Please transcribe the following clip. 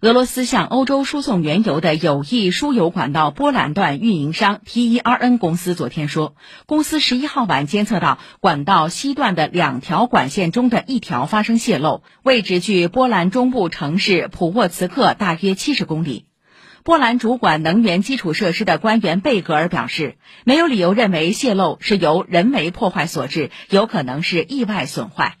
俄罗斯向欧洲输送原油的有意输油管道波兰段运营商 TERN 公司昨天说，公司十一号晚监测到管道西段的两条管线中的一条发生泄漏，位置距波兰中部城市普沃茨克大约七十公里。波兰主管能源基础设施的官员贝格尔表示，没有理由认为泄漏是由人为破坏所致，有可能是意外损坏。